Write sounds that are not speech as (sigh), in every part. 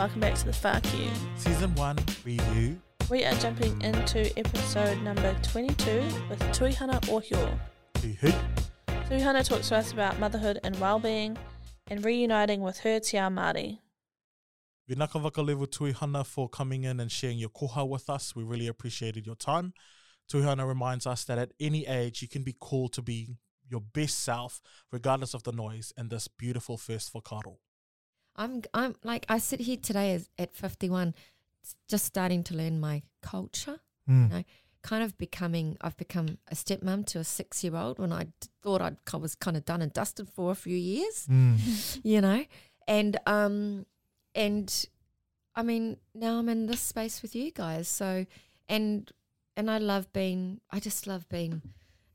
welcome back to the Far Q. Season 1 review. We are jumping into episode number 22 with Tuihana Ohio. Uhu. Tuihana talks to us about motherhood and well-being and reuniting with her taha Māori. Vinaka Vakalevu Tuihana for coming in and sharing your koha with us. We really appreciated your time. Tuihana reminds us that at any age you can be called to be your best self, regardless of the noise, and this beautiful first for Karo. I'm I'm like I sit here today as, at 51, just starting to learn my culture, Mm. know, kind of becoming I've become a stepmom to a 6-year-old when I d- thought I'd, I was kind of done and dusted for a few years, Mm. (laughs) you know. And um and I mean, now I'm in this space with you guys. So and and I love being I just love being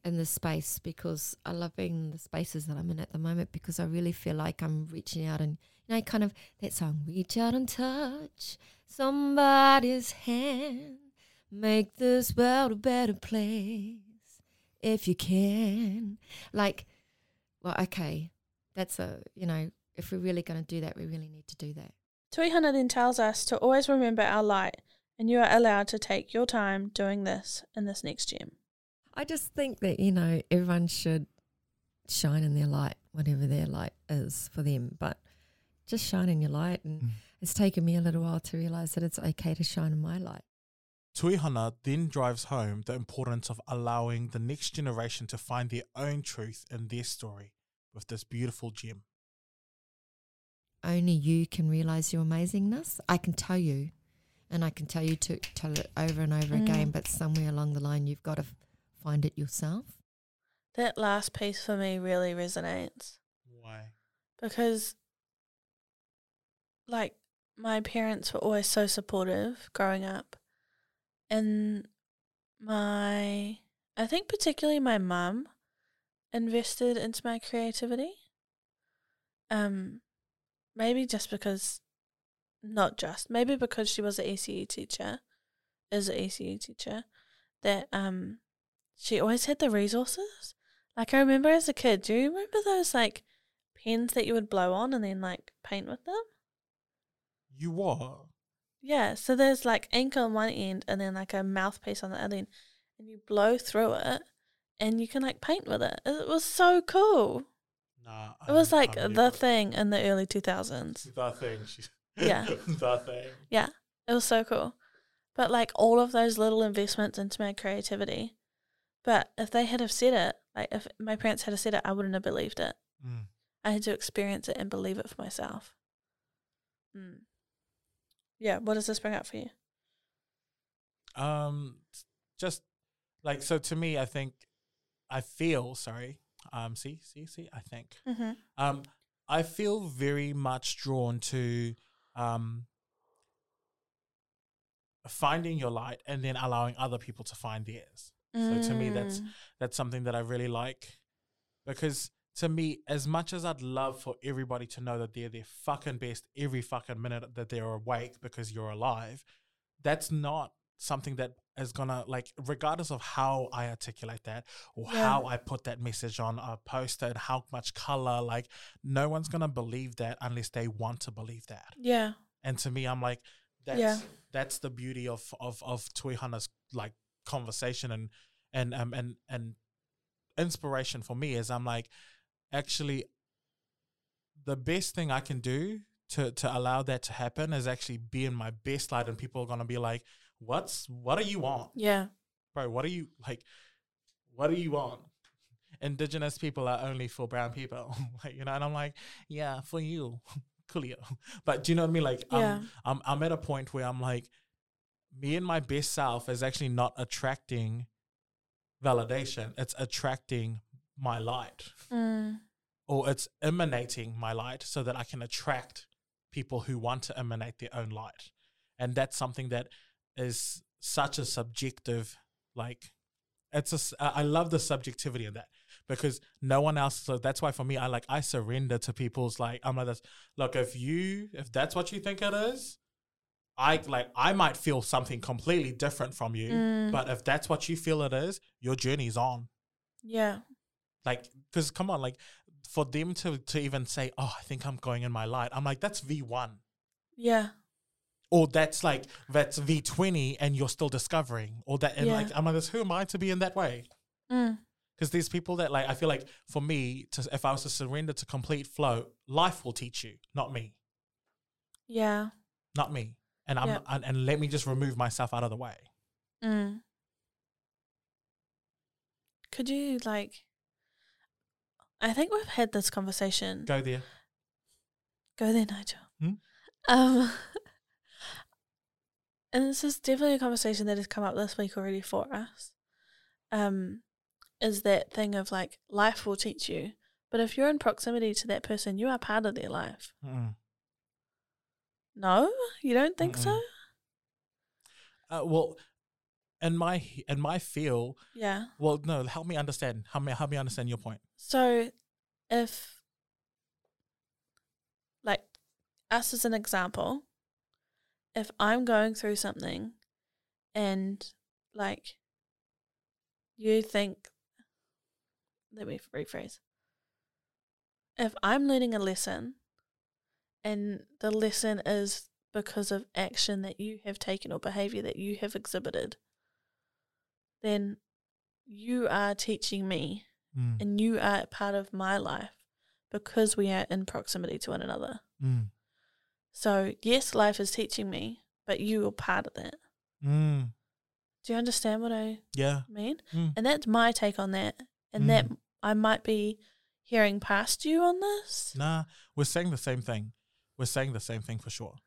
in this space because I love being in the spaces that I'm in at the moment because I really feel like I'm reaching out and you I kind of that song, reach out and touch somebody's hand, make this world a better place if you can. Like, well, okay, that's a you know, if we're really going to do that, we really need to do that. Tuihana then tells us to always remember our light and you are allowed to take your time doing this in this next gem. I just think that, you know, everyone should shine in their light, whatever their light is for them. But just shine in your light. And Mm. it's taken me a little while to realize that it's okay to shine in my light. Tuihana then drives home the importance of allowing the next generation to find their own truth in their story with this beautiful gem. Only you can realize your amazingness. I can tell you, and I can tell you to tell it over and over Mm. again, but somewhere along the line, you've got to f- find it yourself. That last piece for me really resonates Why? because, like, my parents were always so supportive growing up. And my, I think particularly my mum invested into my creativity. Um, maybe just because, not just, maybe because she was an ECE teacher, is an ECE teacher, that um, she always had the resources. Like I remember as a kid, do you remember those like pens that you would blow on and then like paint with them? You what? Yeah, so there's like ink on one end and then like a mouthpiece on the other end, and you blow through it, and you can like paint with it. It was so cool. Nah. It was I'm- like I'm the thing in the early two thousands. The thing. Yeah. (laughs) the thing. Yeah, it was so cool. But like all of those little investments into my creativity. But if they had have said it, like if my parents had have said it, I wouldn't have believed it. Mm. I had to experience it and believe it for myself. Mm. Yeah, what does this bring up for you? Um, just like so to me, I think I feel sorry. Um, see, see, see. I think Mm-hmm. um, I feel very much drawn to um finding your light and then allowing other people to find theirs. So to me, that's Mm. that's something that I really like because to me, as much as I'd love for everybody to know that they're their fucking best every fucking minute that they're awake because you're alive, that's not something that is gonna like regardless of how I articulate that or Yeah. how I put that message on a poster and how much color, like no one's gonna believe that unless they want to believe that. Yeah. And to me, I'm like, that's Yeah. that's the beauty of of of Tuihana's like conversation and and um and and inspiration for me is I'm like, actually, the best thing I can do to to allow that to happen is actually be in my best light, and people are gonna be like, "What's what do you want, Yeah. bro? What are you like? What do you want?" Indigenous people are only for brown people, (laughs) like, you know, and I'm like, yeah, for you, (laughs) coolio. But do you know what I mean? Like, Yeah. I'm, I'm I'm at a point where I'm like, me and my best self is actually not attracting validation. It's attracting my light, Mm. or it's emanating my light, so that I can attract people who want to emanate their own light, and that's something that is such a subjective, like, it's a, I love the subjectivity of that because no one else. So that's why for me, I like I surrender to people's like I'm like this. Look, if you if that's what you think it is, I like I might feel something completely different from you, Mm. but if that's what you feel it is, your journey's on. Yeah. Like, because come on, like for them to to even say, "Oh, I think I'm going in my light," I'm like, that's V one. Yeah. or that's like that's V20 and you're still discovering, or that and Yeah. like I'm like, who am I to be in that way? Mm. Because there's people that like I feel like for me, to if I was to surrender to complete flow, life will teach you, not me, Yeah. not me, and I'm Yeah. and, and let me just remove myself out of the way. Mm. Could you like? I think we've had this conversation. Go there. Go there, Nigel. Hmm? Um, (laughs) and this is definitely a conversation that has come up this week already for us. Um, is that thing of like life will teach you, but if you're in proximity to that person, you are part of their life. Mm-mm. No, you don't think so? Uh, well, in my and my feel, Yeah. well, no, help me understand. Help me help me understand your point. So, if, like, us as an example, if I'm going through something and, like, you think, let me rephrase. If I'm learning a lesson and the lesson is because of action that you have taken or behavior that you have exhibited, then you are teaching me Mm. and you are part of my life because we are in proximity to one another. Mm. So, yes, life is teaching me, but you are part of that. Mm. Do you understand what I Yeah. mean? Mm. And that's my take on that. And Mm. that I might be hearing past you on this. Nah, we're saying the same thing. We're saying the same thing for sure.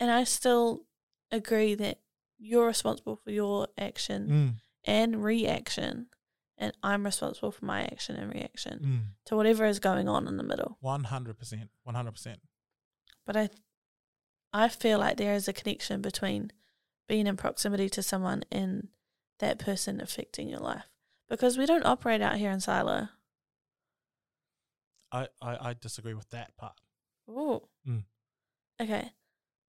And I still agree that you're responsible for your action Mm. And reaction. And I'm responsible for my action and reaction Mm. to whatever is going on in the middle. One hundred percent. One hundred percent. but I I feel like there is a connection between being in proximity to someone and that person affecting your life because we don't operate out here in silo. I, I I disagree with that part. Ooh. Mm. Okay.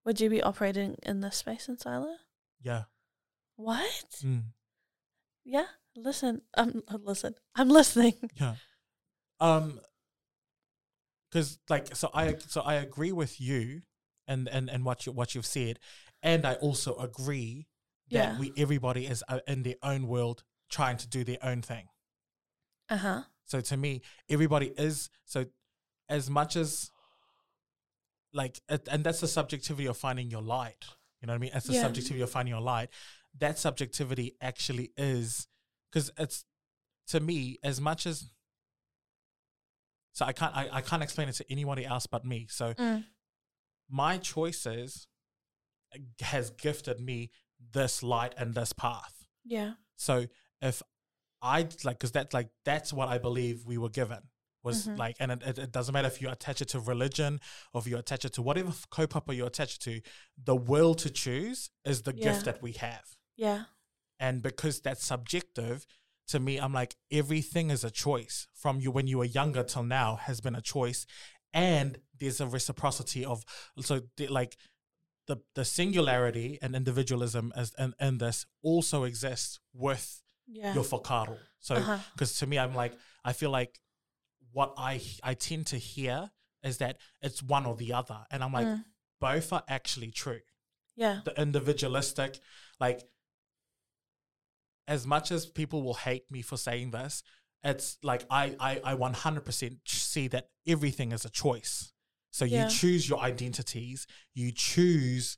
Would you be operating in this space in silo? Yeah. What? Mm. Yeah. Listen. Um. Listen. I'm listening. (laughs) Yeah. Um. Because like so I so I agree with you, and and and what you what you've said, and I also agree that Yeah. we everybody is uh, in their own world trying to do their own thing. Uh huh. So to me, everybody is so as much as like, and that's the subjectivity of finding your light. You know what I mean? That's the Yeah. subjectivity of finding your light. That subjectivity actually is because it's to me as much as. So I can't I, I can't explain it to anybody else but me. So Mm. my choices has gifted me this light and this path. Yeah. So if I like, because that's like that's what I believe we were given was Mhm. like, and it, it, doesn't matter if you attach it to religion or if you attach it to whatever kaupapa you attach it to, the will to choose is the Yeah. gift that we have, Yeah. and because that's subjective. To me, I'm like everything is a choice from you when you were younger till now has been a choice, and there's a reciprocity of so the, like the the singularity and individualism as in, in this also exists with Yeah. your whakaaro. So, Uh-huh. because to me, I'm like, I feel like what I I tend to hear is that it's one or the other, and I'm like, Mm. both are actually true. Yeah. The individualistic, like, as much as people will hate me for saying this, it's like I I I 100% see that everything is a choice. So Yeah. you choose your identities, you choose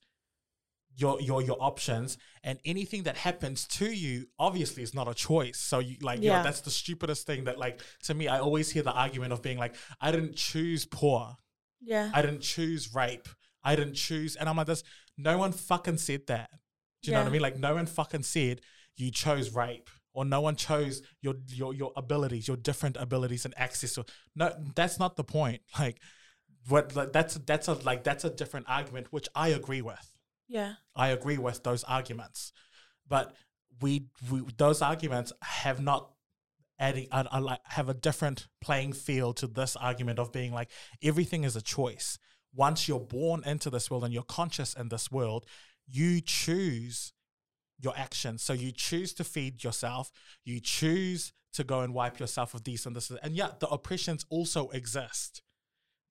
your your your options and anything that happens to you obviously is not a choice so you like you know, Yeah. that's the stupidest thing that like to me i always hear the argument of being like i didn't choose poor Yeah. i didn't choose rape i didn't choose and i'm like this no one fucking said that do you know what i mean like no one fucking said you chose rape or no one chose your your your abilities your different abilities and access to no that's not the point (laughs) like what like, that's that's a like that's a different argument which i agree with Yeah. I agree with those arguments, but we, we those arguments have not adding are, are like have a different playing field to this argument of being like everything is a choice. Once you're born into this world and you're conscious in this world, you choose your actions. So you choose to feed yourself. You choose to go and wipe yourself of these and this. And yeah, the oppressions also exist.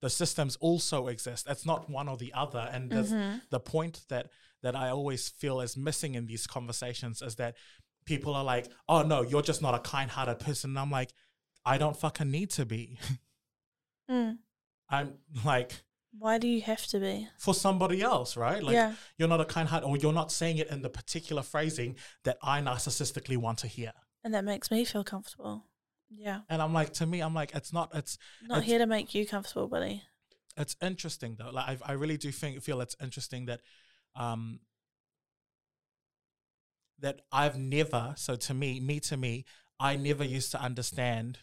The systems also exist. It's not one or the other. And Mhm. the point that that I always feel is missing in these conversations is that people are like, "Oh no, you're just not a kind-hearted person." And I'm like, I don't fucking need to be. (laughs) Mm. I'm like Why do you have to be? for somebody else, right? Like yeah. you're not a kind heart, or you're not saying it in the particular phrasing that I narcissistically want to hear. And that makes me feel comfortable. Yeah. And I'm like, to me, I'm like, it's not. It's Not It's- here to make you comfortable, buddy. it's interesting though. Like I, I really do think feel it's interesting that, um, that I've never. So to me, me to me, I never used to understand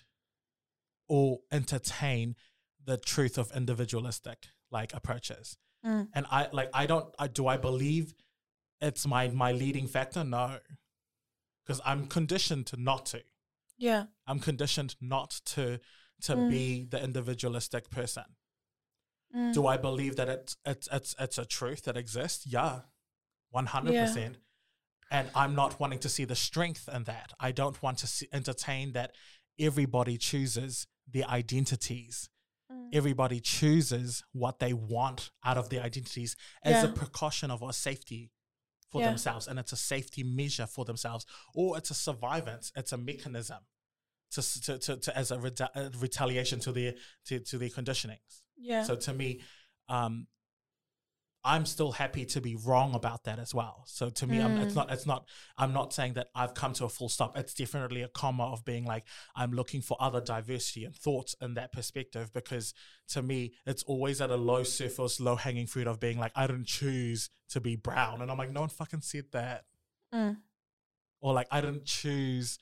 or entertain the truth of individualistic like approaches. Mm. And I like I don't. I do I believe it's my my leading factor? No, because I'm conditioned to not to. Yeah. I'm conditioned not to to Mm. be the individualistic person. Mm. Do I believe that it's it's it's it's a truth that exists? Yeah, one hundred percent. And I'm not wanting to see the strength in that. I don't want to see, entertain that everybody chooses their identities. Mm. Everybody chooses what they want out of their identities as a precaution of a safety for Yeah. themselves, and it's a safety measure for themselves, or it's a survivance. It's a mechanism to to, to, to as a, reta- a retaliation to their to, to their conditionings. Yeah. So to me, um, I'm still happy to be wrong about that as well. So to me, I'm, it's Mm. not. It's not. I'm not saying that I've come to a full stop. It's definitely a comma of being like I'm looking for other diversity and thoughts in that perspective. Because to me, it's always at a low surface, low hanging fruit of being like I didn't choose to be brown, and I'm like, no one fucking said that, Mm. or like I didn't choose.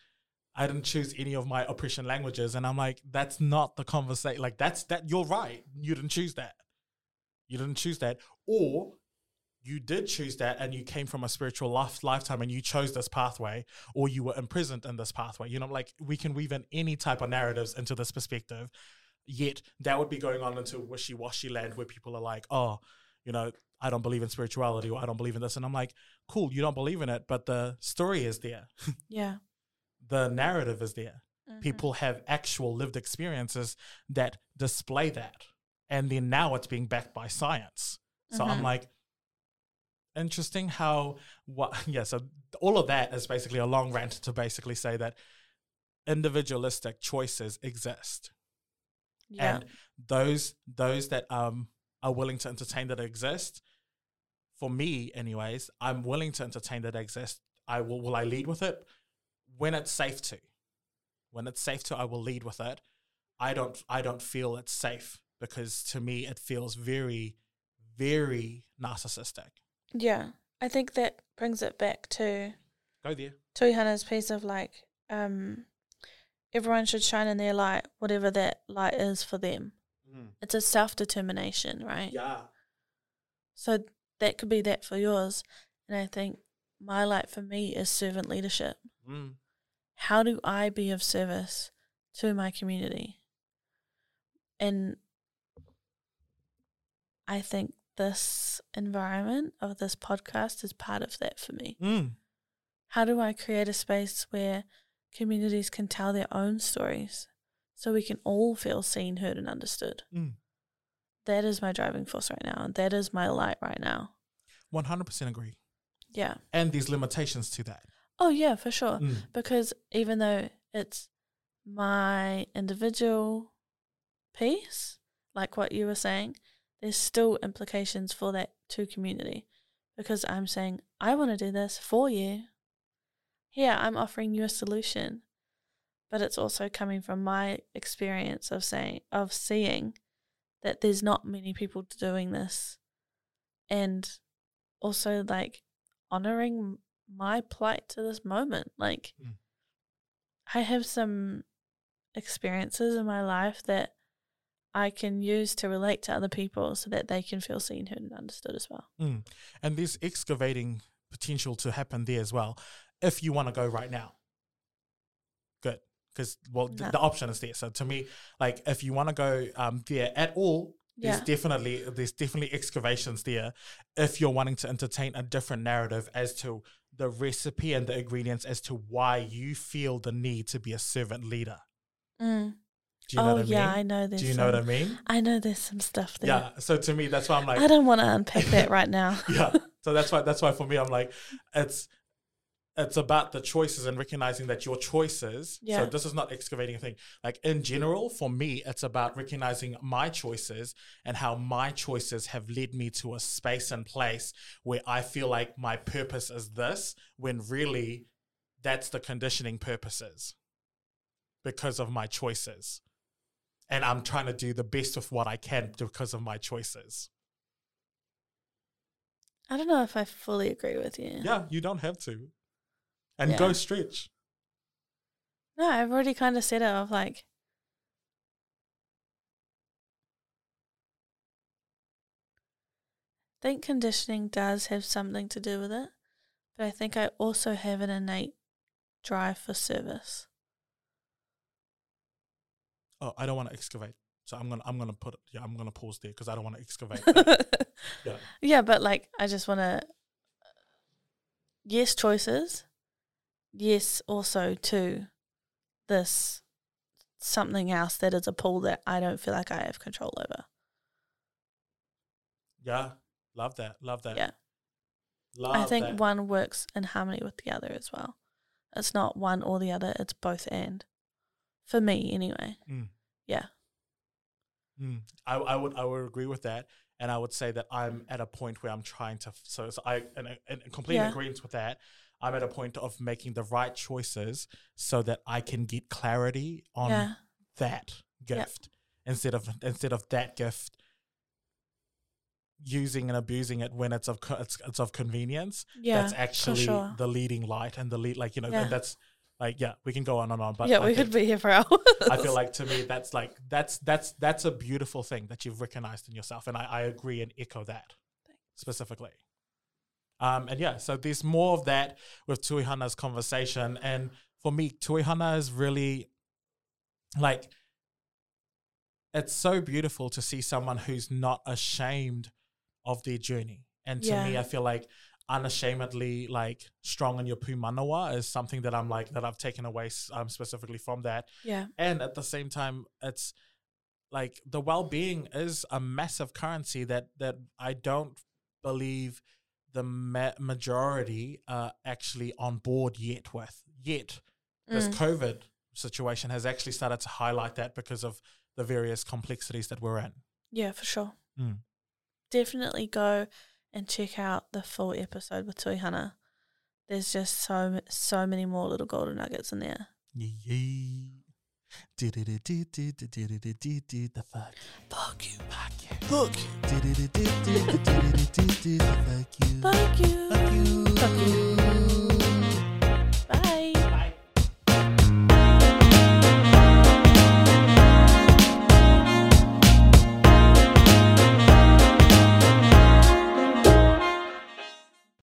I didn't choose any of my oppression languages, and I'm like, that's not the conversation. Like that's that. You're right. You didn't choose that. You didn't choose that, or you did choose that, and you came from a spiritual life, lifetime, and you chose this pathway, or you were imprisoned in this pathway. You know, like we can weave in any type of narratives into this perspective. Yet that would be going on into wishy-washy land where people are like, oh, you know, I don't believe in spirituality, or I don't believe in this, and I'm like, cool, you don't believe in it, but the story is there, (laughs) Yeah. the narrative is there Mhm. people have actual lived experiences that display that and then now it's being backed by science. So i'm Mhm. like interesting how what (laughs) yeah so all of that is basically a long rant to basically say that individualistic choices exist. Yeah. and those those that um are willing to entertain that exist for me anyways i'm willing to entertain that exist i will will i lead with it? When it's safe to. When it's safe to i will lead with it. I don't i don't feel it's safe because to me it feels very very narcissistic yeah. I think that brings it back to go there Tuihana's piece of like, um, everyone should shine in their light, whatever that light is for them. It's a self determination, right? yeah So that could be that for yours. And I think my light for me is servant leadership. mm. How do I be of service to my community? And I think this environment of this podcast is part of that for me. Mm. How do I create a space where communities can tell their own stories so we can all feel seen, heard, and understood? Mm. That is my driving force right now. And that is my light right now. 100% agree Yeah. and there's limitations to that Oh, yeah, for sure. Mm. Because even though it's my individual piece, like what you were saying, there's still implications for that to community. Because I'm saying, I want to do this for you. Here, I'm offering you a solution. But it's also coming from my experience of saying, of seeing that there's not many people doing this. And also, like, honoring my plight to this moment. Like, Mm. I have some experiences in my life that I can use to relate to other people so that they can feel seen, heard, and understood as well. Mm. And there's excavating potential to happen there as well. If you want to go right now, good. Because, well, th- No. the option is there. So to me, like, if you want to go um, there at all, there's definitely there's definitely excavations there. If you're wanting to entertain a different narrative as to the recipe and the ingredients as to why you feel the need to be a servant leader. Mm. Do you oh know what I yeah, mean? I know this. Do you know what I mean? I know there's some stuff there. Yeah. So to me, that's why I'm like, I don't want to unpack that right now. (laughs) yeah. So that's why that's why for me I'm like it's it's about the choices and recognizing that your choices. Yeah. So this is not excavating a thing. Like in general, for me, it's about recognizing my choices and how my choices have led me to a space and place where I feel like my purpose is this, when really that's the conditioning purposes because of my choices. And I'm trying to do the best with what I can because of my choices. I don't know if I fully agree with you. Yeah, you don't have to. And Yeah. go stretch. No, I've already kind of said it of like I think conditioning does have something to do with it, but I think I also have an innate drive for service. Oh, I don't want to excavate. So I'm gonna I'm gonna put yeah I'm gonna pause there because I don't want to excavate. (laughs) yeah. yeah, but like I just want to uh, yes choices, yes also to this something else that is a pull that I don't feel like I have control over. Yeah, love that. Love that. Yeah. love I think that. one works in harmony with the other as well. It's not one or the other, it's both and. For me, anyway. Mm. Yeah. Mm. I, I would I would agree with that, and I would say that I'm at a point where I'm trying to. So, so I and in complete Yeah. agreement with that. I'm at a point of making the right choices so that I can get clarity on yeah. that gift instead of instead of that gift using and abusing it when it's of co- it's, it's of convenience. Yeah. that's actually sure. the leading light and the lead like you know Yeah. and that's like yeah we can go on and on but yeah, I we could be here for hours. I feel like to me that's like that's that's that's a beautiful thing that you've recognized in yourself, and I, I agree and echo that specifically. Um, and yeah, so there's more of that with Tuihana's conversation, and for me, Tuihana is really like it's so beautiful to see someone who's not ashamed of their journey. And to me, I feel like unashamedly like strong in your pumanawa is something that I'm like that I've taken away um, specifically from that yeah. and at the same time it's like the well-being is a massive currency that that i don't believe the ma- majority are actually on board yet with yet this Mm. covid situation has actually started to highlight that because of the various complexities that we're in Yeah, for sure. Mm. Definitely go and check out the full episode with Tuihana. There's just so so many more little golden nuggets in there. Yeah, yeah. Fuck. You. Fuck you. Fuck you. Fuck you. Fuck you. Bye.